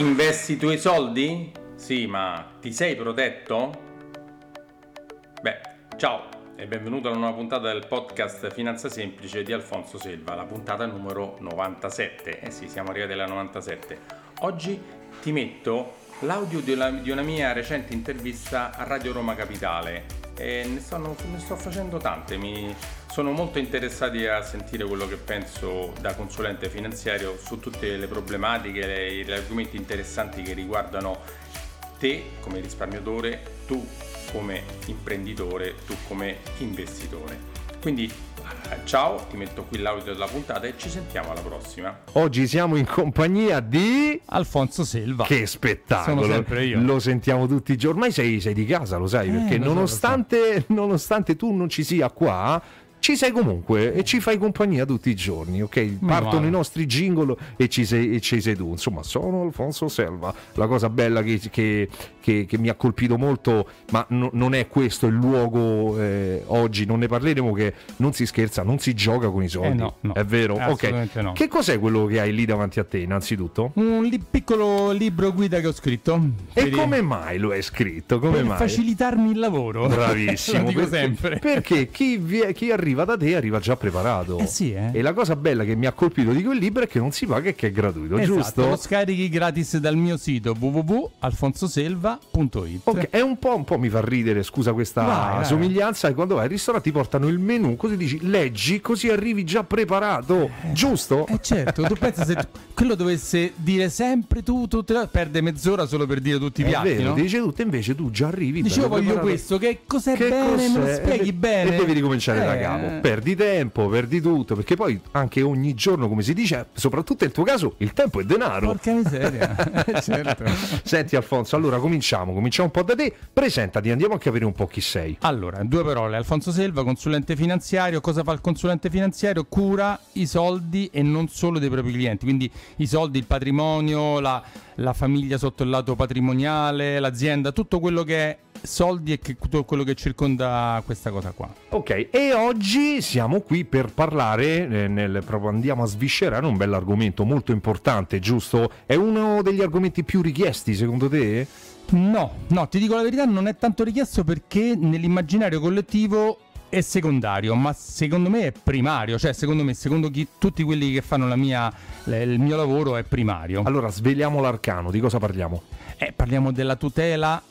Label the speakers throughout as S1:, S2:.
S1: Investi i tuoi soldi? Sì, ma ti sei protetto? Beh, ciao e benvenuto a una nuova puntata del podcast Finanza Semplice di Alfonso Selva, la puntata numero 97. Eh sì, siamo arrivati alla 97. Oggi ti metto l'audio di una, di una mia recente intervista a Radio Roma Capitale. E ne, stanno, ne sto facendo tante, mi sono molto interessati a sentire quello che penso da consulente finanziario su tutte le problematiche, gli argomenti interessanti che riguardano te come risparmiatore, tu come imprenditore, tu come investitore. Quindi ciao, ti metto qui l'audio della puntata e ci sentiamo alla prossima.
S2: Oggi siamo in compagnia di
S3: Alfonso Selva.
S2: Che spettacolo!
S3: Sono sempre io.
S2: Lo sentiamo tutti i giorni. Ormai sei, sei di casa, lo sai,
S3: Eh,
S2: perché
S3: lo so, lo
S2: nonostante, nonostante tu non ci sia qua, ci sei comunque e ci fai compagnia tutti i giorni, ok? Partono i nostri jingle e ci, sei, e ci sei tu. Insomma, sono Alfonso Selva. La cosa bella che, che- che- che mi ha colpito molto, ma no- non è questo il luogo eh, oggi, non ne parleremo che non si scherza, non si gioca con i soldi.
S3: Eh, no, no.
S2: È vero? ok.
S3: No.
S2: Che cos'è quello che hai lì davanti a te, innanzitutto?
S3: Un li- piccolo libro guida che ho scritto.
S2: E
S3: Per-
S2: come mai lo hai scritto? Come
S3: Per
S2: mai?
S3: facilitarmi il lavoro.
S2: Bravissimo.
S3: lo dico
S2: perché,
S3: sempre.
S2: Perché chi, vie- chi arriva da te arriva già preparato.
S3: Eh sì, eh.
S2: E la cosa bella che mi ha colpito di quel libro è che non si paga e che è gratuito,
S3: Esatto,
S2: giusto?
S3: lo scarichi gratis dal mio sito www.alfonsoselva.it.
S2: Ok, è un po', un po' mi fa ridere, scusa questa
S3: Vai, vai.
S2: somiglianza, e quando vai al ristorante ti portano il menù, così dici leggi, così arrivi già preparato, giusto?
S3: Eh certo, tu pensi se quello dovesse dire sempre tu, tutte le- perde mezz'ora solo per dire tutti i piatti,
S2: vero,
S3: no?
S2: dice tutto, invece tu già arrivi.
S3: Dicevo voglio
S2: preparato.
S3: questo, che cos'è
S2: Che
S3: bene,
S2: cos'è?
S3: me lo spieghi
S2: E-
S3: bene.
S2: E devi ricominciare da
S3: Eh.
S2: Capo. Perdi tempo, perdi tutto, perché poi anche ogni giorno, come si dice, soprattutto nel tuo caso, il tempo è denaro.
S3: Porca miseria, Eh, certo.
S2: Senti Alfonso, allora cominciamo, cominciamo un po' da te, presentati, andiamo a capire un po' chi sei.
S3: Allora, due parole. Alfonso Selva, consulente finanziario. Cosa fa il consulente finanziario? Cura i soldi e non solo dei propri clienti. Quindi i soldi, il patrimonio, la, la famiglia sotto il lato patrimoniale, l'azienda, tutto quello che è soldi e che- tutto quello che circonda questa cosa qua.
S2: Ok, e oggi siamo qui per parlare, eh, nel- proprio andiamo a sviscerare un bell'argomento molto importante, giusto? È uno degli argomenti più richiesti secondo te?
S3: No, no, ti dico la verità, non è tanto richiesto perché nell'immaginario collettivo è secondario, ma secondo me è primario, cioè secondo me, secondo chi, tutti quelli che fanno la mia, il mio lavoro è primario.
S2: Allora sveliamo l'arcano, di cosa parliamo?
S3: Eh, parliamo della tutela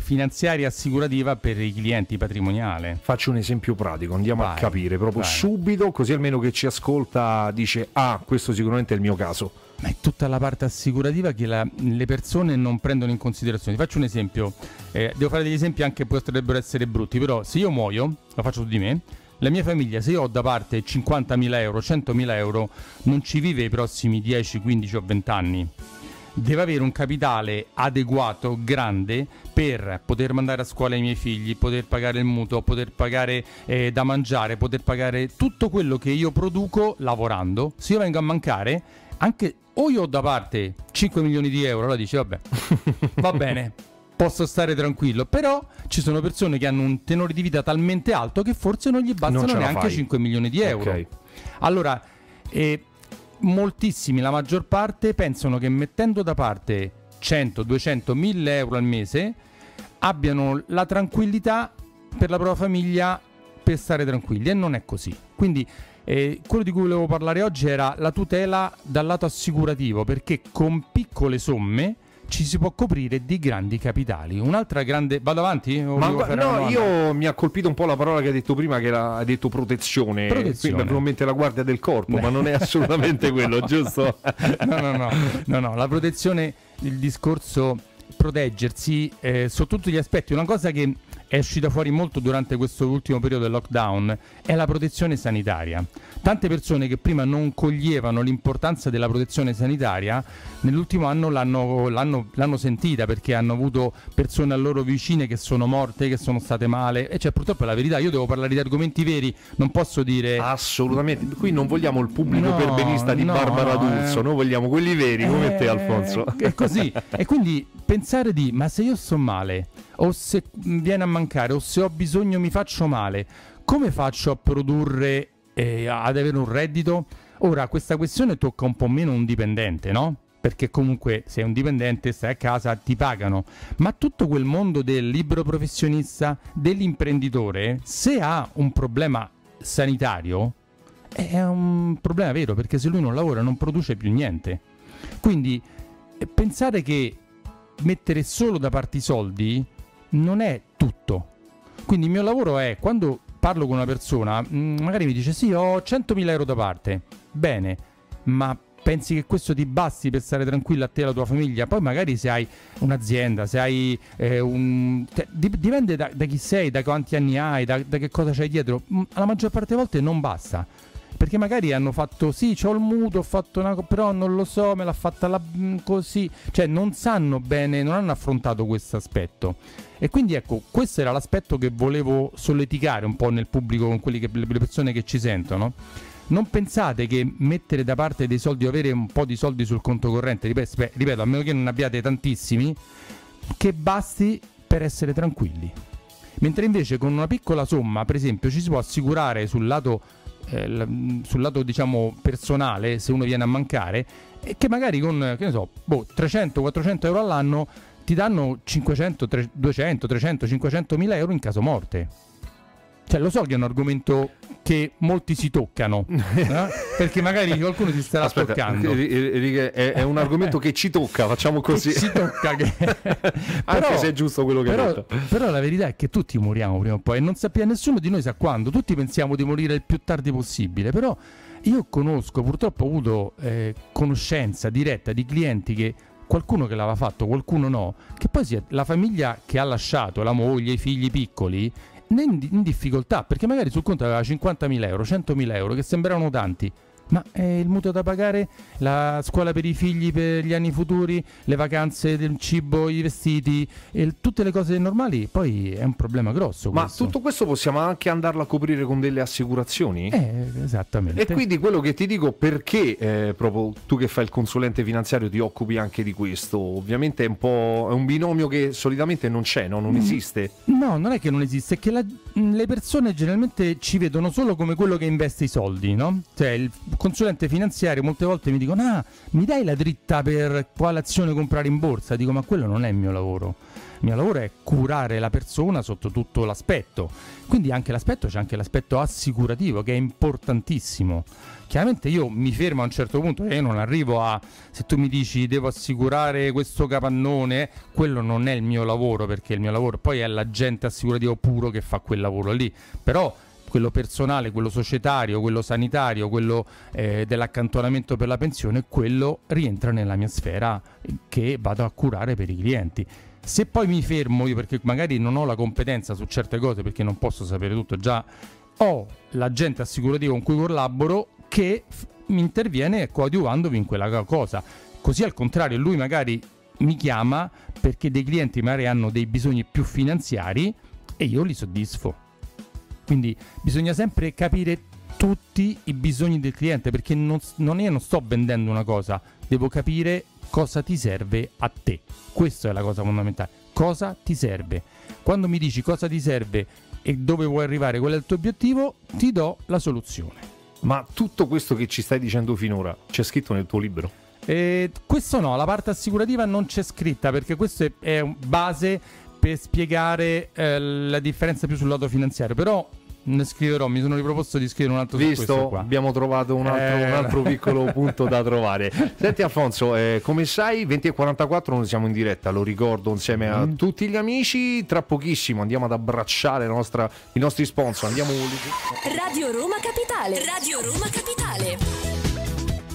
S3: finanziaria assicurativa per i clienti patrimoniale.
S2: Faccio un esempio pratico, andiamo a
S3: Vai,
S2: capire proprio
S3: vai.
S2: subito, così almeno che ci ascolta dice, ah, questo sicuramente è il mio caso.
S3: Ma è tutta la parte assicurativa che la- le persone non prendono in considerazione. Ti faccio un esempio, eh, devo fare degli esempi anche che potrebbero essere brutti, però se io muoio, lo faccio su di me, la mia famiglia, se io ho da parte 50.000 euro, 100.000 euro, non ci vive i prossimi 10, 15 o 20 anni. Deve avere un capitale adeguato, grande, per poter mandare a scuola i miei figli, poter pagare il mutuo, poter pagare eh, da mangiare, poter pagare tutto quello che io produco lavorando. Se io vengo a mancare, anche o io ho da parte 5 milioni di euro, allora dici vabbè, va bene, posso stare tranquillo, però ci sono persone che hanno un tenore di vita talmente alto che forse non gli bastano neanche
S2: fai.
S3: 5 milioni di euro.
S2: Ok.
S3: Allora, eh, moltissimi, la maggior parte, pensano che mettendo da parte 100, 200, 1000 euro al mese abbiano la tranquillità per la propria famiglia per stare tranquilli e non è così. Quindi eh, quello di cui volevo parlare oggi era la tutela dal lato assicurativo perché con piccole somme ci si può coprire di grandi capitali. Un'altra grande... Vado avanti?
S2: No,
S3: domanda?
S2: io mi ha colpito un po' la parola che hai detto prima, che era- hai detto protezione.
S3: Protezione.
S2: Quindi naturalmente la guardia del corpo, ma non è assolutamente quello, giusto?
S3: no, no, no, no, no, la protezione, il discorso proteggersi eh, sotto tutti gli aspetti. Una cosa che è uscita fuori molto durante questo ultimo periodo del lockdown è la protezione sanitaria. Tante persone che prima non coglievano l'importanza della protezione sanitaria, nell'ultimo anno l'hanno, l'hanno- l'hanno sentita perché hanno avuto persone a loro vicine che sono morte, che sono state male. E cioè, purtroppo è la verità. Io devo parlare di argomenti veri, non posso dire.
S2: Assolutamente. Qui non vogliamo il pubblico
S3: No,
S2: perbenista di
S3: no,
S2: Barbara
S3: no,
S2: D'Urso,
S3: eh.
S2: noi vogliamo quelli veri come te,
S3: Eh,
S2: Alfonso.
S3: È così. e quindi pensare di, ma se io sto male, o se viene a mancare, o se ho bisogno mi faccio male, come faccio a produrre, eh, ad avere un reddito? Ora, questa questione tocca un po' meno un dipendente, no? perché comunque sei un dipendente, stai a casa, ti pagano. Ma tutto quel mondo del libero professionista, dell'imprenditore, se ha un problema sanitario, è un problema vero, perché se lui non lavora non produce più niente. Quindi eh, pensare che mettere solo da parte i soldi non è tutto. Quindi il mio lavoro è quando parlo con una persona, mm, magari mi dice sì, ho 100.000 euro da parte. Bene, ma pensi che questo ti basti per stare tranquillo a te e alla tua famiglia? Poi magari se hai un'azienda, se hai eh, un... Dipende da, da, chi sei, da quanti anni hai, da, da che cosa c'hai dietro. Mm, la maggior parte delle volte non basta perché magari hanno fatto sì, ho il muto, ho fatto una però non lo so, me l'ha fatta la, mm, così, cioè non sanno bene, non hanno affrontato questo aspetto. E quindi ecco, questo era l'aspetto che volevo solleticare un po' nel pubblico con che, le persone che ci sentono. Non pensate che mettere da parte dei soldi avere un po' di soldi sul conto corrente, ripeto, ripeto, a meno che non abbiate tantissimi, che basti per essere tranquilli. Mentre invece con una piccola somma, per esempio, ci si può assicurare sul lato eh, sul lato diciamo personale, se uno viene a mancare, e che magari con che so, boh, 300-400 euro all'anno ti danno 500, 300, 200, 300, 500 mila euro in caso morte. Cioè, lo so che è un argomento che molti si toccano, eh? perché magari qualcuno si starà Aspetta, toccando.
S2: È, è, un argomento che ci tocca, facciamo così.
S3: si tocca che...
S2: Anche però, se è giusto quello che
S3: però,
S2: hai detto.
S3: Però la verità è che tutti moriamo prima o poi e non sappiamo, nessuno di noi sa quando, tutti pensiamo di morire il più tardi possibile, però io conosco, purtroppo ho avuto eh, conoscenza diretta di clienti che qualcuno che l'aveva fatto, qualcuno no, che poi è, la famiglia che ha lasciato, la moglie, i figli piccoli, in, in difficoltà, perché magari sul conto aveva 50.000 euro, 100.000 euro, che sembravano tanti, ma è il mutuo da pagare, la scuola per i figli per gli anni futuri, le vacanze del cibo, i vestiti, tutte le cose normali, poi è un problema grosso.
S2: Ma tutto questo possiamo anche andarlo a coprire con delle assicurazioni?
S3: Eh, esattamente.
S2: E quindi quello che ti dico, perché eh, proprio tu che fai il consulente finanziario ti occupi anche di questo? Ovviamente è un po' è un binomio che solitamente non c'è, no? non mm. esiste.
S3: No, non è che non esiste, è che la, le persone generalmente ci vedono solo come quello che investe i soldi, no? Cioè il consulente finanziario molte volte mi dicono ah mi dai la dritta per quale azione comprare in borsa? Dico ma quello non è il mio lavoro. Il mio lavoro è curare la persona sotto tutto l'aspetto. Quindi anche l'aspetto c'è anche l'aspetto assicurativo che è importantissimo. Chiaramente io mi fermo a un certo punto e non arrivo a se tu mi dici devo assicurare questo capannone quello non è il mio lavoro perché il mio lavoro poi è l'agente assicurativo puro che fa quel lavoro lì. Però quello personale, quello societario, quello sanitario, quello eh, dell'accantonamento per la pensione, quello rientra nella mia sfera che vado a curare per i clienti. Se poi mi fermo io perché magari non ho la competenza su certe cose perché non posso sapere tutto, già ho l'agente assicurativo con cui collaboro che mi interviene coadiuvandomi in quella cosa. Così al contrario, lui magari mi chiama perché dei clienti magari hanno dei bisogni più finanziari e io li soddisfo. Quindi bisogna sempre capire tutti i bisogni del cliente perché non, non io non sto vendendo una cosa, devo capire cosa ti serve a te. Questa è la cosa fondamentale. Cosa ti serve? Quando mi dici cosa ti serve e dove vuoi arrivare, qual è il tuo obiettivo, ti do la soluzione.
S2: Ma tutto questo che ci stai dicendo finora c'è scritto nel tuo libro?
S3: Eh, questo no, la parte assicurativa non c'è scritta perché questo è, è base per spiegare eh, la differenza più sul lato finanziario. Però ne scriverò, mi sono riproposto di scrivere un altro
S2: Visto, abbiamo trovato un altro, eh... un altro piccolo punto da trovare. Senti Alfonso, eh, come sai 20.44 noi siamo in diretta, lo ricordo insieme mm. a tutti gli amici, tra pochissimo andiamo ad abbracciare nostra, i nostri sponsor, andiamo...
S4: Radio Roma Capitale, Radio Roma Capitale.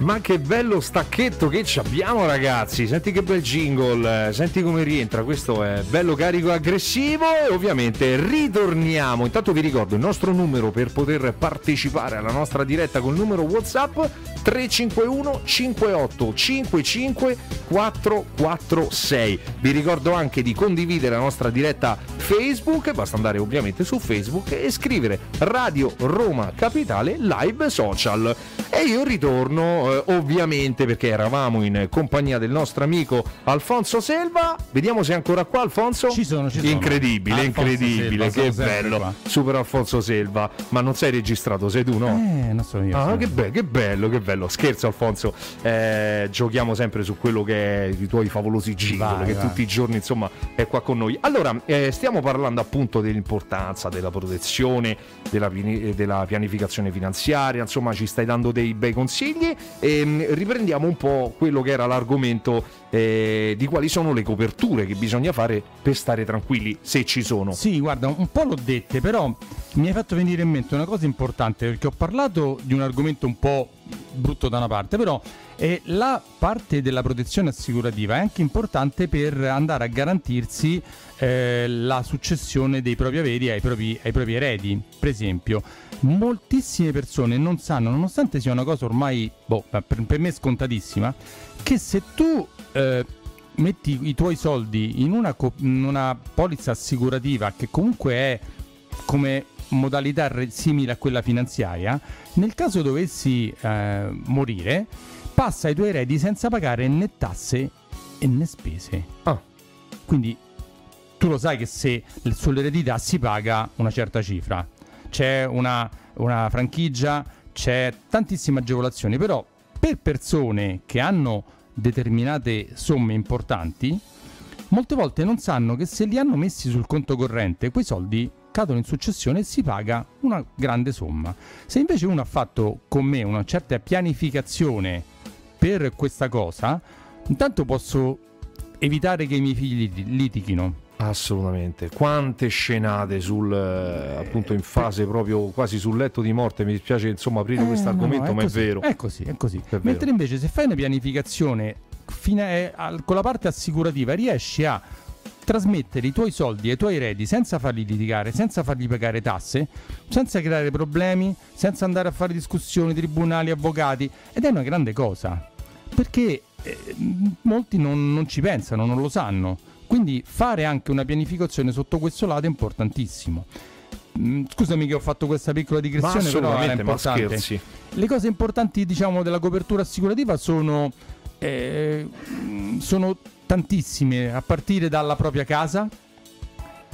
S2: Ma che bello stacchetto che abbiamo ragazzi, senti che bel jingle, senti come rientra, questo è bello carico aggressivo e ovviamente ritorniamo. Intanto vi ricordo il nostro numero per poter partecipare alla nostra diretta col numero WhatsApp 351 58 55 446. Vi ricordo anche di condividere la nostra diretta Facebook, basta andare ovviamente su Facebook e scrivere Radio Roma Capitale Live Social. E io ritorno eh, ovviamente perché eravamo in compagnia del nostro amico Alfonso Selva. Vediamo se è ancora qua Alfonso.
S3: Ci sono, ci sono.
S2: Incredibile,
S3: Alfonso
S2: incredibile,
S3: Selva,
S2: che
S3: sono
S2: bello.
S3: qua.
S2: Super Alfonso Selva. Ma non sei registrato, sei tu, no?
S3: Eh, non so io.
S2: Ah,
S3: sono-
S2: che, be- che bello, che bello. Scherzo, Alfonso. Eh, giochiamo sempre su quello che è i tuoi favolosi jingle, che
S3: vai.
S2: tutti i giorni, insomma, è qua con noi. Allora, eh, stiamo parlando appunto dell'importanza della protezione, della, della pianificazione finanziaria. Insomma, ci stai dando dei bei consigli. E mm, riprendiamo un po' quello che era l'argomento eh, di quali sono le coperture che bisogna fare per stare tranquilli, se ci sono.
S3: Sì, guarda, un po' l'ho dette, però mi hai fatto venire in mente una cosa importante perché ho parlato di un argomento un po' brutto da una parte, però eh, la parte della protezione assicurativa è anche importante per andare a garantirsi eh, la successione dei propri averi ai propri, ai propri eredi. Per esempio, moltissime persone non sanno, nonostante sia una cosa ormai boh, per, per me scontatissima, che se tu eh, metti i tuoi soldi in una, co- in una polizza assicurativa che comunque è come modalità re- simile a quella finanziaria, nel caso dovessi eh, morire, passa ai tuoi eredi senza pagare né tasse né spese.
S2: Ah.
S3: Quindi tu lo sai che se sull'eredità si paga una certa cifra, c'è una, una franchigia, c'è tantissime agevolazioni, però per persone che hanno determinate somme importanti, molte volte non sanno che se li hanno messi sul conto corrente, quei soldi cadono in successione e si paga una grande somma. Se invece uno ha fatto con me una certa pianificazione per questa cosa, intanto posso evitare che i miei figli lit- litighino.
S2: Assolutamente. Quante scenate sul eh, appunto in fase proprio quasi sul letto di morte. Mi dispiace insomma aprire
S3: Eh,
S2: questo
S3: no,
S2: argomento,
S3: no,
S2: ma
S3: così,
S2: è vero.
S3: È così, è così.
S2: vero.
S3: Mentre invece se fai una pianificazione eh, al- con la parte assicurativa riesci a trasmettere i tuoi soldi ai tuoi eredi senza farli litigare, senza fargli pagare tasse, senza creare problemi, senza andare a fare discussioni, tribunali, avvocati ed è una grande cosa perché eh, molti non, non ci pensano, non lo sanno. Quindi fare anche una pianificazione sotto questo lato è importantissimo. Mm, Scusami che ho fatto questa piccola
S2: Ma
S3: digressione, però era
S2: ma
S3: importante. Le cose importanti, diciamo, della copertura assicurativa sono, eh, sono tantissime, a partire dalla propria casa,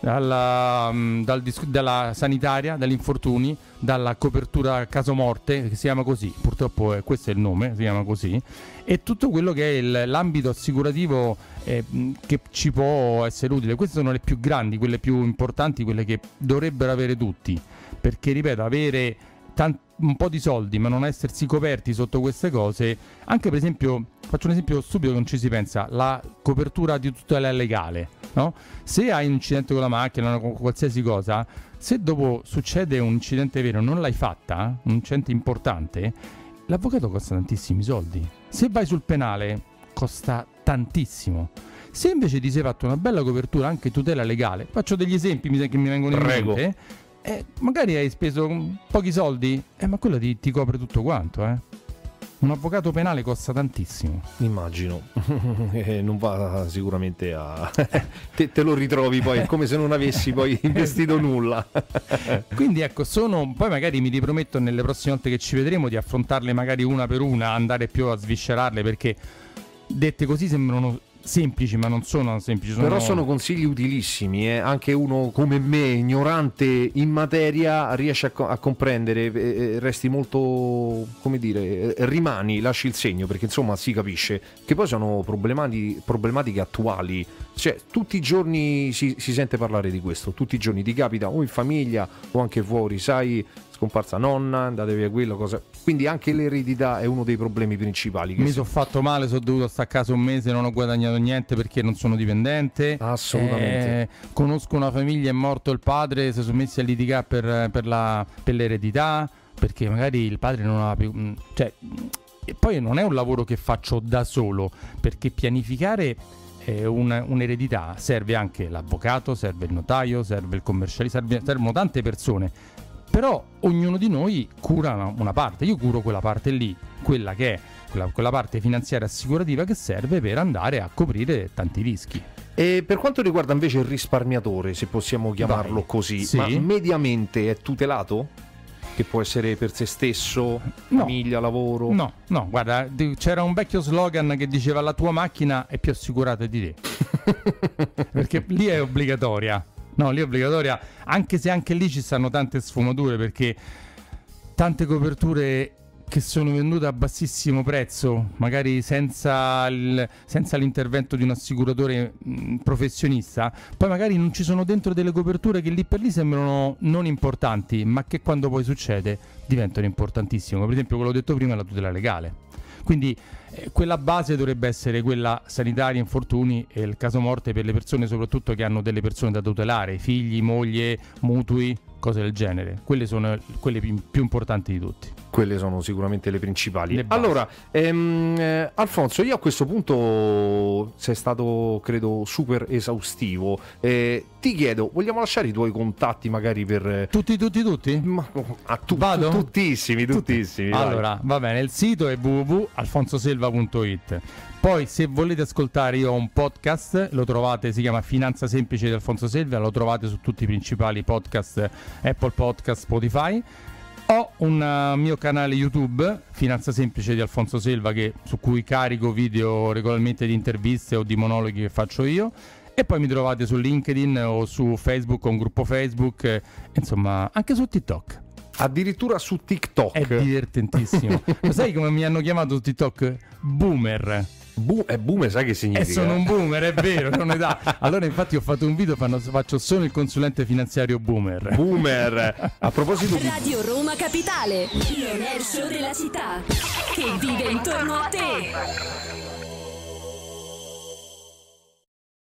S3: dalla, mh, dal dalla sanitaria, dagli infortuni, dalla copertura caso morte, che si chiama così, purtroppo eh, questo è il nome, si chiama così, e tutto quello che è il- l'ambito assicurativo eh, mh, che ci può essere utile. Queste sono le più grandi, quelle più importanti, quelle che dovrebbero avere tutti, perché ripeto, avere tan- un po' di soldi ma non essersi coperti sotto queste cose, anche per esempio, faccio un esempio stupido che non ci si pensa, la copertura di tutela legale, no? Se hai un incidente con la macchina o qualsiasi cosa, se dopo succede un incidente vero e non l'hai fatta, un incidente importante, l'avvocato costa tantissimi soldi. Se vai sul penale costa tantissimo. Se invece ti sei fatto una bella copertura anche tutela legale, faccio degli esempi mi- che mi vengono in
S2: Prego.
S3: mente, eh, magari hai speso pochi soldi, eh, ma quello ti, ti copre tutto quanto, eh. Un avvocato penale costa tantissimo.
S2: Immagino. Eh, non va sicuramente a. te, te lo ritrovi poi, come se non avessi poi investito nulla.
S3: Quindi ecco, sono. Poi magari mi riprometto nelle prossime volte che ci vedremo di affrontarle magari una per una, andare più a sviscerarle perché dette così sembrano semplici, ma non sono semplici. Sono...
S2: Però sono consigli utilissimi, eh. anche uno come me, ignorante in materia, riesce a, co- a comprendere, eh, eh, resti molto, come dire, eh, rimani, lasci il segno, perché insomma si capisce che poi sono problemati- problematiche attuali, cioè tutti i giorni si, si sente parlare di questo, tutti i giorni ti capita o in famiglia o anche fuori, sai, scomparsa nonna, andate via quello, cosa... quindi anche l'eredità è uno dei problemi principali.
S3: Mi sono fatto male, sono dovuto stare a casa un mese, non ho guadagnato niente perché non sono dipendente.
S2: Assolutamente.
S3: Eh, conosco una famiglia, è morto il padre, si sono messi a litigare per, per la- per l'eredità, perché magari il padre non aveva più... mh, Cioè, e poi non è un lavoro che faccio da solo, perché pianificare eh, un- un'eredità serve anche l'avvocato, serve il notaio, serve il commercialista, serve- servono tante persone. Però ognuno di noi cura una, parte, io curo quella parte lì, quella che è quella, quella parte finanziaria assicurativa che serve per andare a coprire tanti rischi.
S2: E per quanto riguarda invece il risparmiatore, se possiamo chiamarlo
S3: Vai.
S2: così,
S3: Sì.
S2: ma mediamente è tutelato? che può essere per se stesso,
S3: No.
S2: famiglia, lavoro.
S3: No, no, guarda, c'era un vecchio slogan che diceva la tua macchina è più assicurata di te. perché lì è obbligatoria. No, lì è obbligatoria, anche se anche lì ci stanno tante sfumature perché tante coperture che sono vendute a bassissimo prezzo, magari senza, il- senza l'intervento di un assicuratore mh, professionista, poi magari non ci sono dentro delle coperture che lì per lì sembrano non importanti, ma che quando poi succede diventano importantissime. Per esempio, quello detto prima la tutela legale. Quindi quella base dovrebbe essere quella sanitaria, infortuni e il caso morte per le persone soprattutto che hanno delle persone da tutelare, figli, moglie, mutui, cose del genere. Quelle sono quelle più importanti di tutti.
S2: Quelle sono sicuramente le principali.
S3: Le
S2: allora, ehm, eh, Alfonso, io a questo punto sei stato, credo, super esaustivo. Eh, ti chiedo, vogliamo lasciare i tuoi contatti magari per... eh,
S3: Tutti, tutti, tutti?
S2: ma- a tu-
S3: Vado?
S2: tuttissimi, tuttissimi. vai.
S3: Allora, va bene, il sito è www.alfonsoselva.it. Poi, se volete ascoltare, io ho un podcast, lo trovate, si chiama Finanza Semplice di Alfonso Selva, lo trovate su tutti i principali podcast, Apple Podcast, Spotify. Ho un uh, mio canale YouTube, Finanza Semplice di Alfonso Selva, che- su cui carico video regolarmente di interviste o di monologhi che faccio io. E poi mi trovate su LinkedIn o su Facebook, o un gruppo Facebook, eh, insomma, anche su TikTok.
S2: Addirittura su TikTok.
S3: È divertentissimo. Lo sai come mi hanno chiamato su TikTok? Boomer.
S2: Bu- è boomer, sai che
S3: E
S2: significa?
S3: sono un boomer, è vero, non età. Allora, infatti, ho fatto un video, fanno- faccio solo il consulente finanziario boomer.
S2: Boomer. A proposito di
S4: Radio Roma Capitale. È il show della città che vive intorno a te.